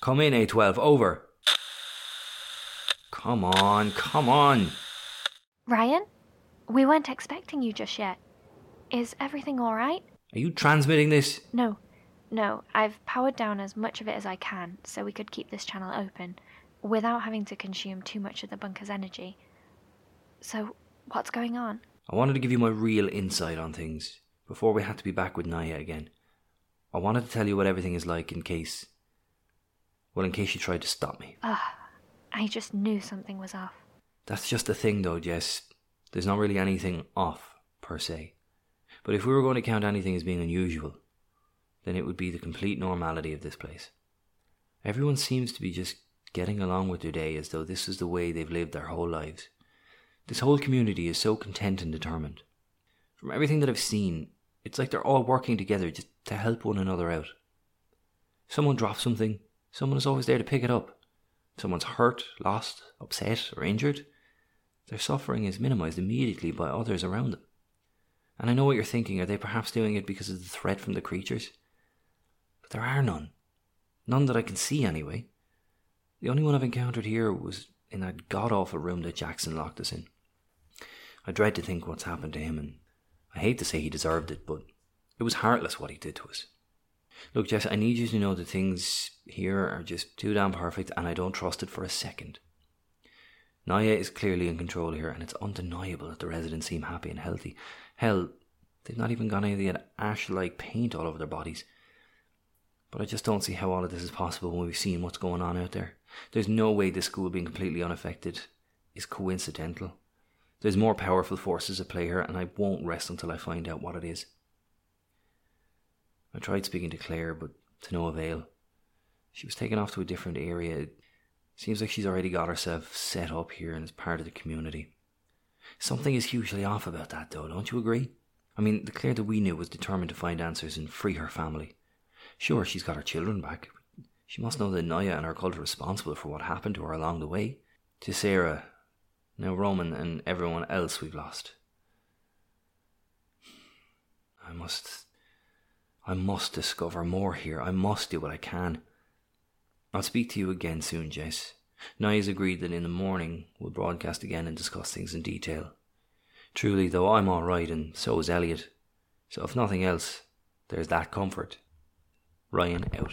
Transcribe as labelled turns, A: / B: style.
A: Come in, A12. Over. Come on, come on.
B: Ryan? We weren't expecting you just yet. Is everything alright?
A: Are you transmitting this?
B: No. No, I've powered down as much of it as I can so we could keep this channel open without having to consume too much of the bunker's energy. So, what's going on?
A: I wanted to give you my real insight on things before we had to be back with Naya again. I wanted to tell you what everything is like in case. Well, in case you tried to stop me.
B: Ugh, I just knew something was off.
A: That's just the thing, though, Jess. There's not really anything off, per se. But if we were going to count anything as being unusual, then it would be the complete normality of this place. Everyone seems to be just getting along with their day as though this is the way they've lived their whole lives. This whole community is so content and determined. From everything that I've seen, it's like they're all working together just to help one another out. Someone drops something, someone is always there to pick it up. Someone's hurt, lost, upset, or injured. Their suffering is minimized immediately by others around them. And I know what you're thinking are they perhaps doing it because of the threat from the creatures? But there are none. None that I can see, anyway. The only one I've encountered here was in that god awful room that Jackson locked us in. I dread to think what's happened to him, and I hate to say he deserved it, but it was heartless what he did to us. Look, Jess, I need you to know that things here are just too damn perfect, and I don't trust it for a second. Naya is clearly in control here, and it's undeniable that the residents seem happy and healthy. Hell, they've not even got any of that ash like paint all over their bodies. But I just don't see how all of this is possible when we've seen what's going on out there. There's no way this school being completely unaffected is coincidental. There's more powerful forces at play here, and I won't rest until I find out what it is. I tried speaking to Claire, but to no avail. She was taken off to a different area. It seems like she's already got herself set up here and is part of the community. Something is hugely off about that, though, don't you agree? I mean, the Claire that we knew was determined to find answers and free her family. Sure, she's got her children back. She must know that Naya and her cult are responsible for what happened to her along the way. To Sarah, now Roman, and everyone else we've lost. I must. I must discover more here. I must do what I can. I'll speak to you again soon, Jess. Naya's agreed that in the morning we'll broadcast again and discuss things in detail. Truly, though, I'm all right, and so is Elliot. So, if nothing else, there's that comfort. Ryan out.